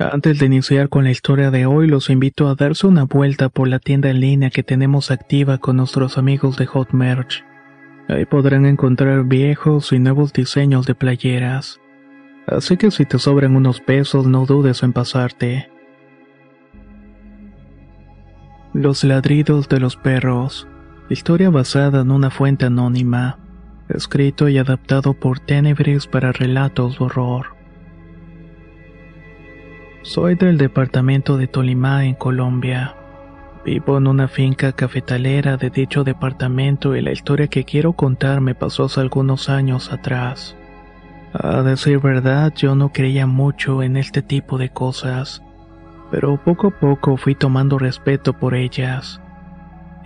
Antes de iniciar con la historia de hoy, los invito a darse una vuelta por la tienda en línea que tenemos activa con nuestros amigos de Hot Merch. Ahí podrán encontrar viejos y nuevos diseños de playeras. Así que si te sobran unos pesos, no dudes en pasarte. Los ladridos de los perros. Historia basada en una fuente anónima. Escrito y adaptado por Tenebris para relatos de horror. Soy del departamento de Tolima, en Colombia. Vivo en una finca cafetalera de dicho departamento y la historia que quiero contar me pasó hace algunos años atrás. A decir verdad, yo no creía mucho en este tipo de cosas, pero poco a poco fui tomando respeto por ellas.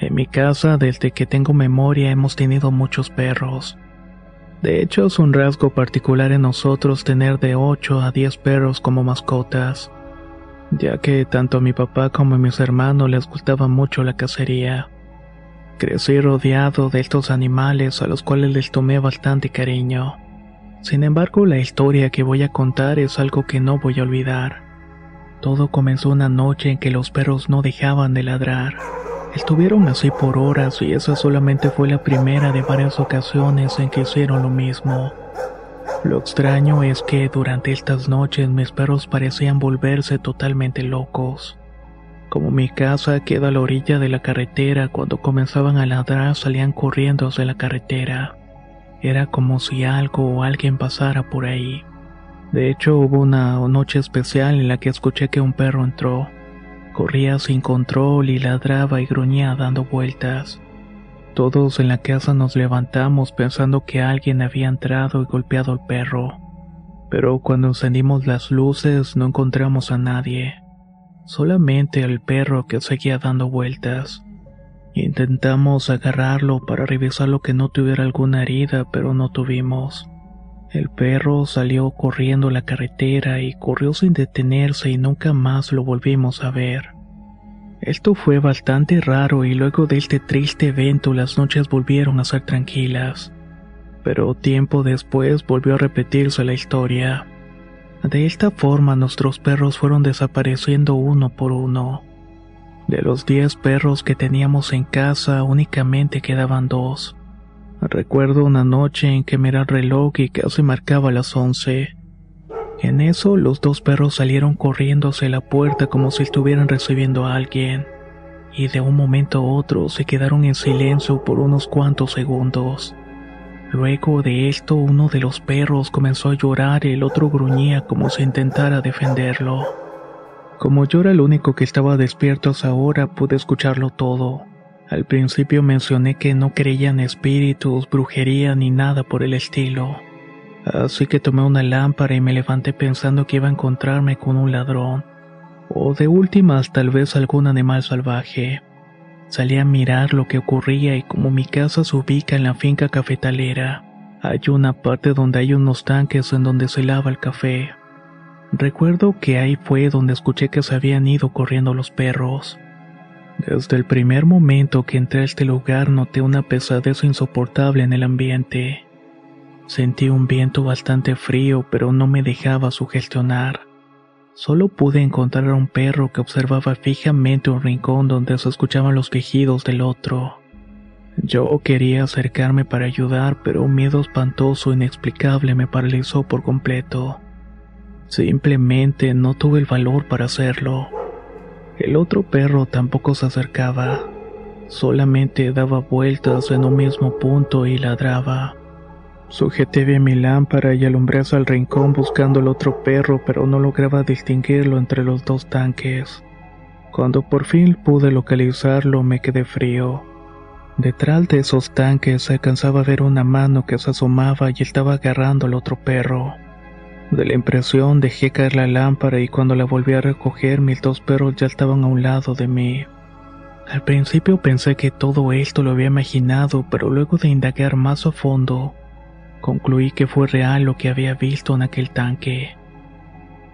En mi casa, desde que tengo memoria, hemos tenido muchos perros. De hecho, es un rasgo particular en nosotros tener de 8 a 10 perros como mascotas, ya que tanto a mi papá como a mis hermanos les gustaba mucho la cacería. Crecí rodeado de estos animales a los cuales les tomé bastante cariño. Sin embargo, la historia que voy a contar es algo que no voy a olvidar. Todo comenzó una noche en que los perros no dejaban de ladrar. Estuvieron así por horas y esa solamente fue la primera de varias ocasiones en que hicieron lo mismo. Lo extraño es que durante estas noches mis perros parecían volverse totalmente locos. Como mi casa queda a la orilla de la carretera, cuando comenzaban a ladrar salían corriendo hacia la carretera. Era como si algo o alguien pasara por ahí. De hecho, hubo una noche especial en la que escuché que un perro entró. Corría sin control y ladraba y gruñía dando vueltas. Todos en la casa nos levantamos pensando que alguien había entrado y golpeado al perro. Pero cuando encendimos las luces no encontramos a nadie. Solamente al perro que seguía dando vueltas. Intentamos agarrarlo para revisar lo que no tuviera alguna herida, pero no tuvimos. El perro salió corriendo la carretera y corrió sin detenerse y nunca más lo volvimos a ver. Esto fue bastante raro y luego de este triste evento las noches volvieron a ser tranquilas. Pero tiempo después volvió a repetirse la historia. De esta forma nuestros perros fueron desapareciendo uno por uno. De los diez perros que teníamos en casa únicamente quedaban dos. Recuerdo una noche en que miré el reloj y casi marcaba las once. En eso los dos perros salieron corriendo hacia la puerta como si estuvieran recibiendo a alguien, y de un momento a otro se quedaron en silencio por unos cuantos segundos. Luego de esto uno de los perros comenzó a llorar y el otro gruñía como si intentara defenderlo. Como yo era el único que estaba despierto hasta ahora, pude escucharlo todo. Al principio mencioné que no creía en espíritus, brujería ni nada por el estilo. Así que tomé una lámpara y me levanté pensando que iba a encontrarme con un ladrón. O de últimas tal vez algún animal salvaje. Salí a mirar lo que ocurría y como mi casa se ubica en la finca cafetalera, hay una parte donde hay unos tanques en donde se lava el café. Recuerdo que ahí fue donde escuché que se habían ido corriendo los perros. Desde el primer momento que entré a este lugar noté una pesadez insoportable en el ambiente. Sentí un viento bastante frío, pero no me dejaba sugestionar. Solo pude encontrar a un perro que observaba fijamente un rincón donde se escuchaban los quejidos del otro. Yo quería acercarme para ayudar, pero un miedo espantoso e inexplicable me paralizó por completo. Simplemente no tuve el valor para hacerlo. El otro perro tampoco se acercaba, solamente daba vueltas en un mismo punto y ladraba. Sujeté bien mi lámpara y alumbré hacia el rincón buscando el otro perro, pero no lograba distinguirlo entre los dos tanques. Cuando por fin pude localizarlo, me quedé frío. Detrás de esos tanques se alcanzaba a ver una mano que se asomaba y estaba agarrando al otro perro. De la impresión dejé caer la lámpara y cuando la volví a recoger mis dos perros ya estaban a un lado de mí. Al principio pensé que todo esto lo había imaginado, pero luego de indagar más a fondo, concluí que fue real lo que había visto en aquel tanque.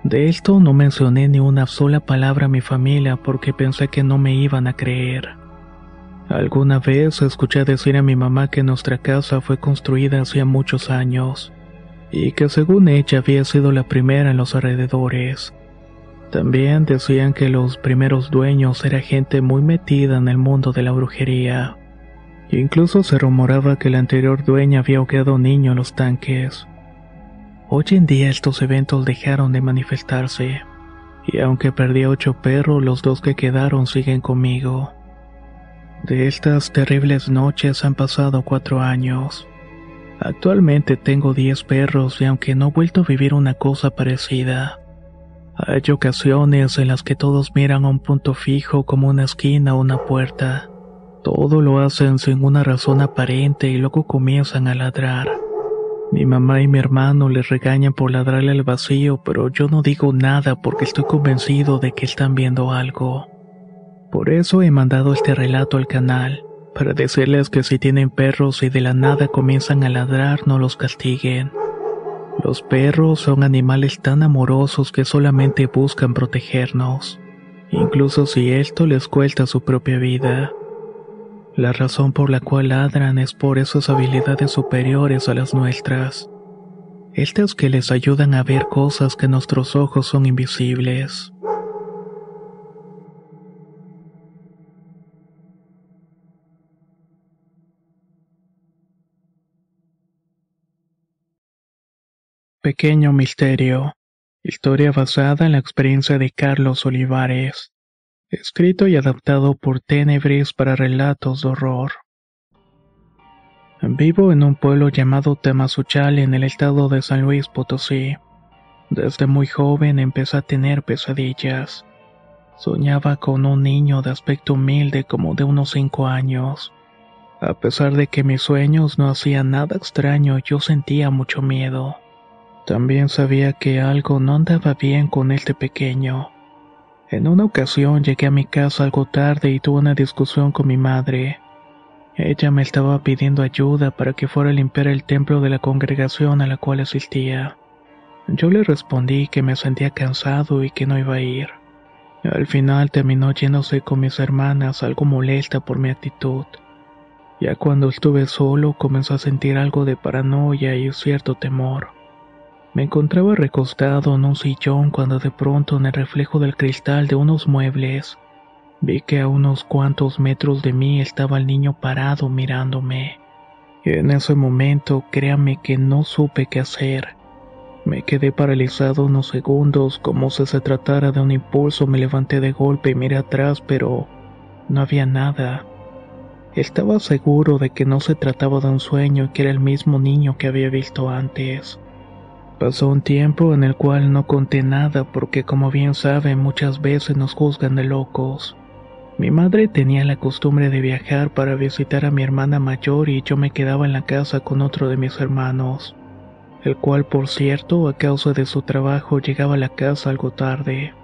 De esto no mencioné ni una sola palabra a mi familia porque pensé que no me iban a creer. Alguna vez escuché decir a mi mamá que nuestra casa fue construida hacía muchos años y que según ella había sido la primera en los alrededores. También decían que los primeros dueños era gente muy metida en el mundo de la brujería. Incluso se rumoraba que la anterior dueña había ahogado niño en los tanques. Hoy en día estos eventos dejaron de manifestarse, y aunque perdí ocho perros, los dos que quedaron siguen conmigo. De estas terribles noches han pasado cuatro años. Actualmente tengo 10 perros y aunque no he vuelto a vivir una cosa parecida, hay ocasiones en las que todos miran a un punto fijo como una esquina o una puerta. Todo lo hacen sin una razón aparente y luego comienzan a ladrar. Mi mamá y mi hermano les regañan por ladrarle al vacío, pero yo no digo nada porque estoy convencido de que están viendo algo. Por eso he mandado este relato al canal para decirles que si tienen perros y de la nada comienzan a ladrar no los castiguen. Los perros son animales tan amorosos que solamente buscan protegernos, incluso si esto les cuesta su propia vida. La razón por la cual ladran es por esas habilidades superiores a las nuestras. Estas que les ayudan a ver cosas que nuestros ojos son invisibles. Pequeño Misterio. Historia basada en la experiencia de Carlos Olivares. Escrito y adaptado por Tenebris para relatos de horror. Vivo en un pueblo llamado Temazuchal en el estado de San Luis Potosí. Desde muy joven empecé a tener pesadillas. Soñaba con un niño de aspecto humilde como de unos cinco años. A pesar de que mis sueños no hacían nada extraño, yo sentía mucho miedo. También sabía que algo no andaba bien con este pequeño. En una ocasión llegué a mi casa algo tarde y tuve una discusión con mi madre. Ella me estaba pidiendo ayuda para que fuera a limpiar el templo de la congregación a la cual asistía. Yo le respondí que me sentía cansado y que no iba a ir. Al final terminó yéndose con mis hermanas, algo molesta por mi actitud. Ya cuando estuve solo comenzó a sentir algo de paranoia y cierto temor. Me encontraba recostado en un sillón cuando de pronto en el reflejo del cristal de unos muebles vi que a unos cuantos metros de mí estaba el niño parado mirándome. En ese momento, créame que no supe qué hacer. Me quedé paralizado unos segundos, como si se tratara de un impulso. Me levanté de golpe y miré atrás, pero no había nada. Estaba seguro de que no se trataba de un sueño y que era el mismo niño que había visto antes. Pasó un tiempo en el cual no conté nada porque como bien saben muchas veces nos juzgan de locos. Mi madre tenía la costumbre de viajar para visitar a mi hermana mayor y yo me quedaba en la casa con otro de mis hermanos, el cual por cierto a causa de su trabajo llegaba a la casa algo tarde.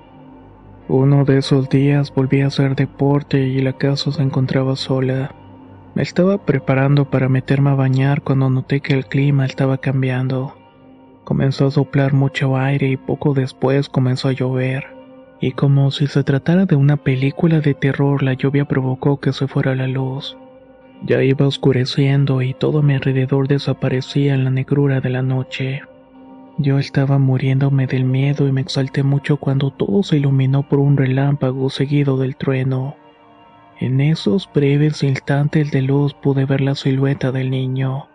Uno de esos días volví a hacer deporte y la casa se encontraba sola. Me estaba preparando para meterme a bañar cuando noté que el clima estaba cambiando. Comenzó a soplar mucho aire y poco después comenzó a llover. Y como si se tratara de una película de terror, la lluvia provocó que se fuera la luz. Ya iba oscureciendo y todo a mi alrededor desaparecía en la negrura de la noche. Yo estaba muriéndome del miedo y me exalté mucho cuando todo se iluminó por un relámpago seguido del trueno. En esos breves instantes de luz pude ver la silueta del niño.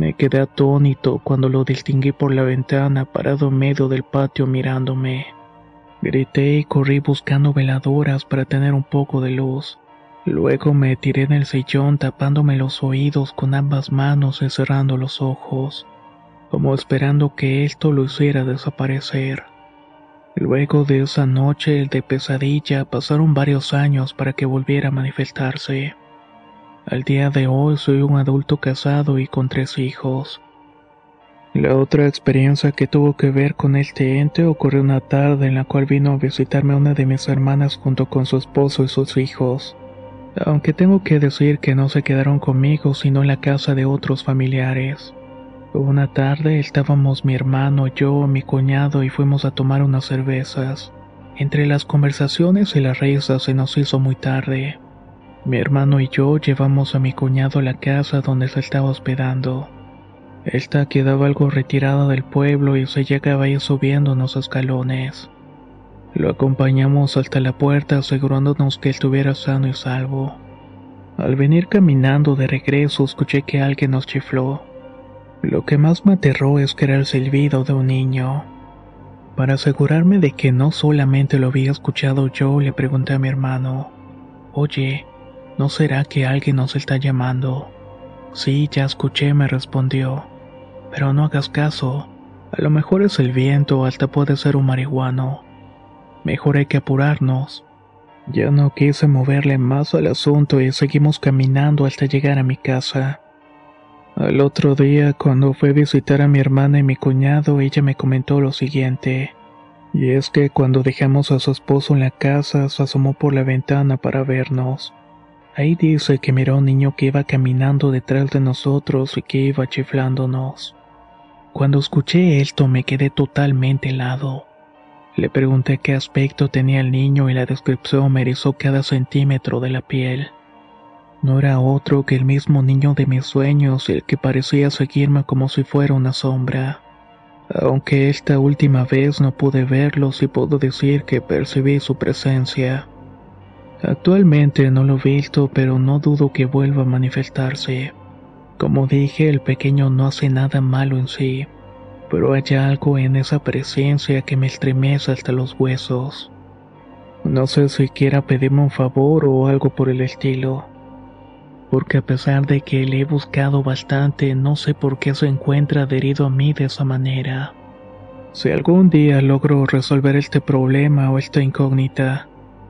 Me quedé atónito cuando lo distinguí por la ventana parado en medio del patio mirándome. Grité y corrí buscando veladoras para tener un poco de luz. Luego me tiré en el sillón tapándome los oídos con ambas manos y cerrando los ojos, como esperando que esto lo hiciera desaparecer. Luego de esa noche de pesadilla pasaron varios años para que volviera a manifestarse. Al día de hoy soy un adulto casado y con tres hijos. La otra experiencia que tuvo que ver con este ente ocurrió una tarde en la cual vino a visitarme una de mis hermanas junto con su esposo y sus hijos. Aunque tengo que decir que no se quedaron conmigo sino en la casa de otros familiares. Una tarde estábamos mi hermano, yo, mi cuñado y fuimos a tomar unas cervezas. Entre las conversaciones y las risas se nos hizo muy tarde. Mi hermano y yo llevamos a mi cuñado a la casa donde se estaba hospedando. Esta quedaba algo retirada del pueblo y se llegaba ahí subiendo unos escalones. Lo acompañamos hasta la puerta asegurándonos que estuviera sano y salvo. Al venir caminando de regreso escuché que alguien nos chifló. Lo que más me aterró es que era el silbido de un niño. Para asegurarme de que no solamente lo había escuchado yo, le pregunté a mi hermano, Oye, ¿no será que alguien nos está llamando? Sí, ya escuché, me respondió. Pero no hagas caso. A lo mejor es el viento o hasta puede ser un marihuano. Mejor hay que apurarnos. Ya no quise moverle más al asunto y seguimos caminando hasta llegar a mi casa. Al otro día, cuando fui a visitar a mi hermana y mi cuñado, ella me comentó lo siguiente. Y es que cuando dejamos a su esposo en la casa, se asomó por la ventana para vernos. Ahí dice que miró un niño que iba caminando detrás de nosotros y que iba chiflándonos. Cuando escuché esto me quedé totalmente helado. Le pregunté qué aspecto tenía el niño y la descripción me erizó cada centímetro de la piel. No era otro que el mismo niño de mis sueños el que parecía seguirme como si fuera una sombra. Aunque esta última vez no pude verlo, sí puedo decir que percibí su presencia. Actualmente no lo he visto, pero no dudo que vuelva a manifestarse. Como dije, el pequeño no hace nada malo en sí, pero hay algo en esa presencia que me estremece hasta los huesos. No sé si quiera pedirme un favor o algo por el estilo, porque a pesar de que le he buscado bastante, no sé por qué se encuentra adherido a mí de esa manera. Si algún día logro resolver este problema o esta incógnita,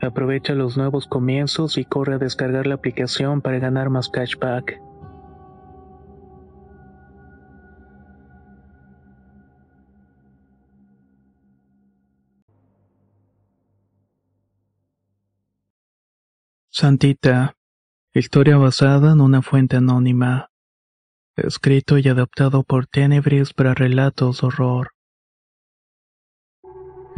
Aprovecha los nuevos comienzos y corre a descargar la aplicación para ganar más cashback. Santita. Historia basada en una fuente anónima. Escrito y adaptado por Tenebris para relatos horror.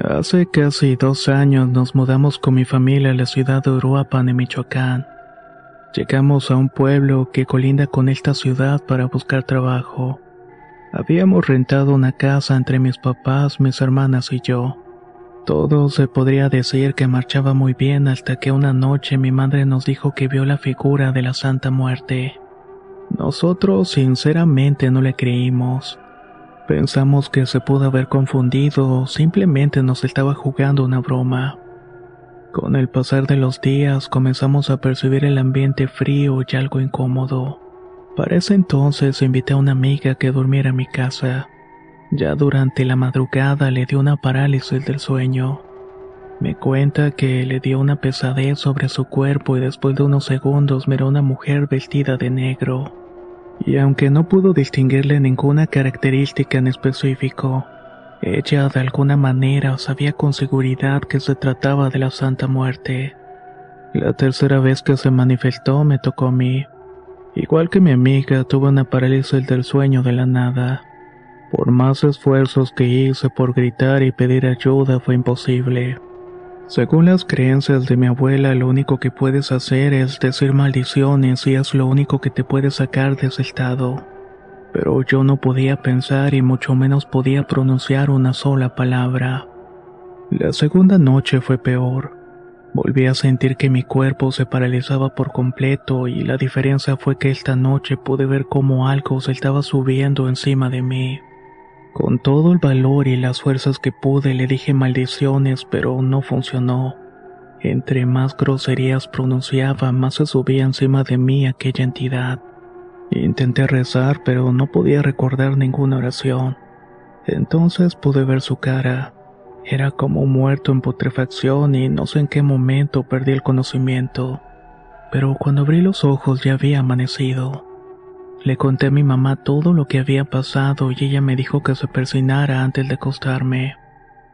Hace casi dos años nos mudamos con mi familia a la ciudad de Uruapan, en Michoacán. Llegamos a un pueblo que colinda con esta ciudad para buscar trabajo. Habíamos rentado una casa entre mis papás, mis hermanas y yo. Todo se podría decir que marchaba muy bien hasta que una noche mi madre nos dijo que vio la figura de la Santa Muerte. Nosotros sinceramente no le creímos. Pensamos que se pudo haber confundido o simplemente nos estaba jugando una broma. Con el pasar de los días comenzamos a percibir el ambiente frío y algo incómodo. Para ese entonces invité a una amiga que durmiera en mi casa. Ya durante la madrugada le dio una parálisis del sueño. Me cuenta que le dio una pesadez sobre su cuerpo y después de unos segundos miró una mujer vestida de negro y aunque no pudo distinguirle ninguna característica en específico, ella de alguna manera sabía con seguridad que se trataba de la Santa Muerte. La tercera vez que se manifestó me tocó a mí. Igual que mi amiga, tuve una parálisis del sueño de la nada. Por más esfuerzos que hice por gritar y pedir ayuda fue imposible. Según las creencias de mi abuela, lo único que puedes hacer es decir maldiciones y es lo único que te puede sacar de ese estado. Pero yo no podía pensar y mucho menos podía pronunciar una sola palabra. La segunda noche fue peor. Volví a sentir que mi cuerpo se paralizaba por completo y la diferencia fue que esta noche pude ver cómo algo se estaba subiendo encima de mí. Con todo el valor y las fuerzas que pude le dije maldiciones, pero no funcionó. Entre más groserías pronunciaba, más se subía encima de mí aquella entidad. Intenté rezar, pero no podía recordar ninguna oración. Entonces pude ver su cara. Era como muerto en putrefacción y no sé en qué momento perdí el conocimiento. Pero cuando abrí los ojos ya había amanecido. Le conté a mi mamá todo lo que había pasado y ella me dijo que se persinara antes de acostarme,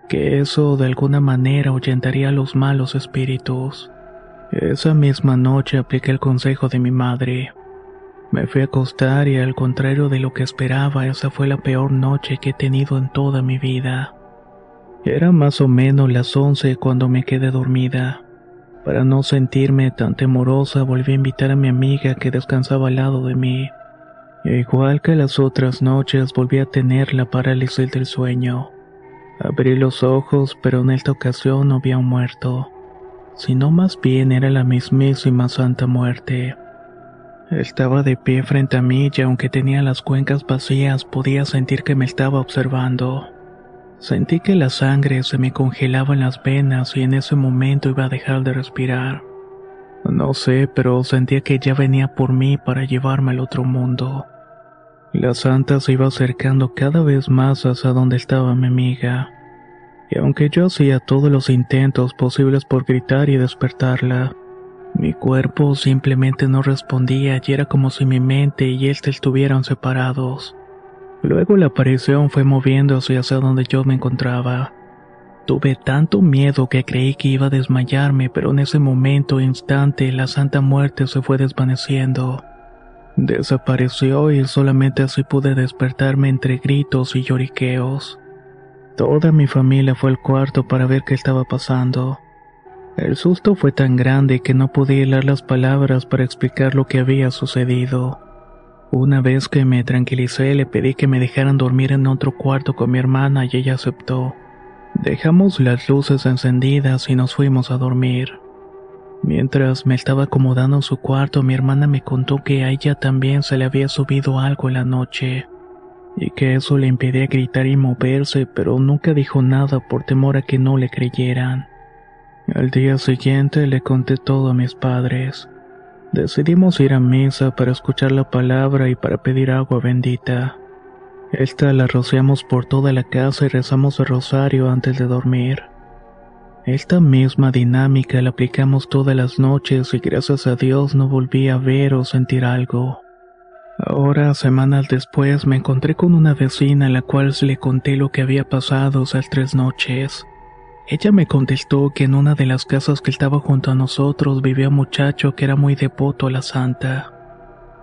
que eso de alguna manera ahuyentaría a los malos espíritus. Esa misma noche apliqué el consejo de mi madre. Me fui a acostar y al contrario de lo que esperaba, esa fue la peor noche que he tenido en toda mi vida. Era más o menos las once cuando me quedé dormida. Para no sentirme tan temorosa volví a invitar a mi amiga que descansaba al lado de mí. Igual que las otras noches volví a tener la parálisis del sueño. Abrí los ojos, pero en esta ocasión no había un muerto, sino más bien era la mismísima Santa Muerte. Estaba de pie frente a mí y aunque tenía las cuencas vacías podía sentir que me estaba observando. Sentí que la sangre se me congelaba en las venas y en ese momento iba a dejar de respirar. No sé, pero sentía que ya venía por mí para llevarme al otro mundo. La santa se iba acercando cada vez más hacia donde estaba mi amiga. Y aunque yo hacía todos los intentos posibles por gritar y despertarla, mi cuerpo simplemente no respondía y era como si mi mente y éste estuvieran separados. Luego la aparición fue moviéndose hacia donde yo me encontraba. Tuve tanto miedo que creí que iba a desmayarme, pero en ese momento instante la Santa Muerte se fue desvaneciendo. Desapareció y solamente así pude despertarme entre gritos y lloriqueos. Toda mi familia fue al cuarto para ver qué estaba pasando. El susto fue tan grande que no pude hilar las palabras para explicar lo que había sucedido. Una vez que me tranquilicé le pedí que me dejaran dormir en otro cuarto con mi hermana y ella aceptó. Dejamos las luces encendidas y nos fuimos a dormir. Mientras me estaba acomodando en su cuarto, mi hermana me contó que a ella también se le había subido algo en la noche, y que eso le impedía gritar y moverse, pero nunca dijo nada por temor a que no le creyeran. Al día siguiente le conté todo a mis padres. Decidimos ir a misa para escuchar la palabra y para pedir agua bendita. Esta la rociamos por toda la casa y rezamos el rosario antes de dormir. Esta misma dinámica la aplicamos todas las noches y gracias a Dios no volví a ver o sentir algo. Ahora, semanas después, me encontré con una vecina a la cual le conté lo que había pasado esas tres noches. Ella me contestó que en una de las casas que estaba junto a nosotros vivía un muchacho que era muy devoto a la santa,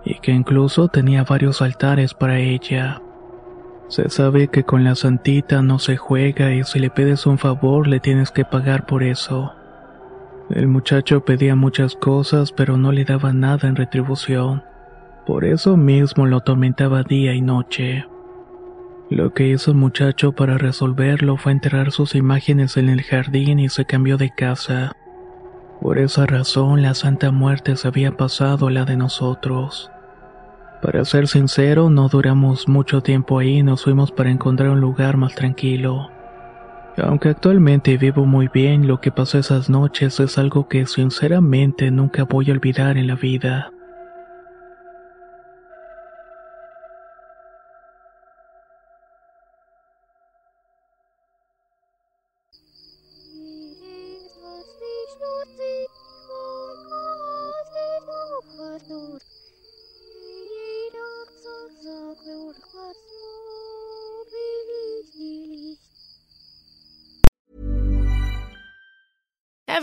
y que incluso tenía varios altares para ella. Se sabe que con la santita no se juega y si le pides un favor le tienes que pagar por eso. El muchacho pedía muchas cosas pero no le daba nada en retribución. Por eso mismo lo atormentaba día y noche. Lo que hizo el muchacho para resolverlo fue enterrar sus imágenes en el jardín y se cambió de casa. Por esa razón la Santa Muerte se había pasado a la de nosotros. Para ser sincero, no duramos mucho tiempo ahí y nos fuimos para encontrar un lugar más tranquilo. Aunque actualmente vivo muy bien, lo que pasó esas noches es algo que sinceramente nunca voy a olvidar en la vida.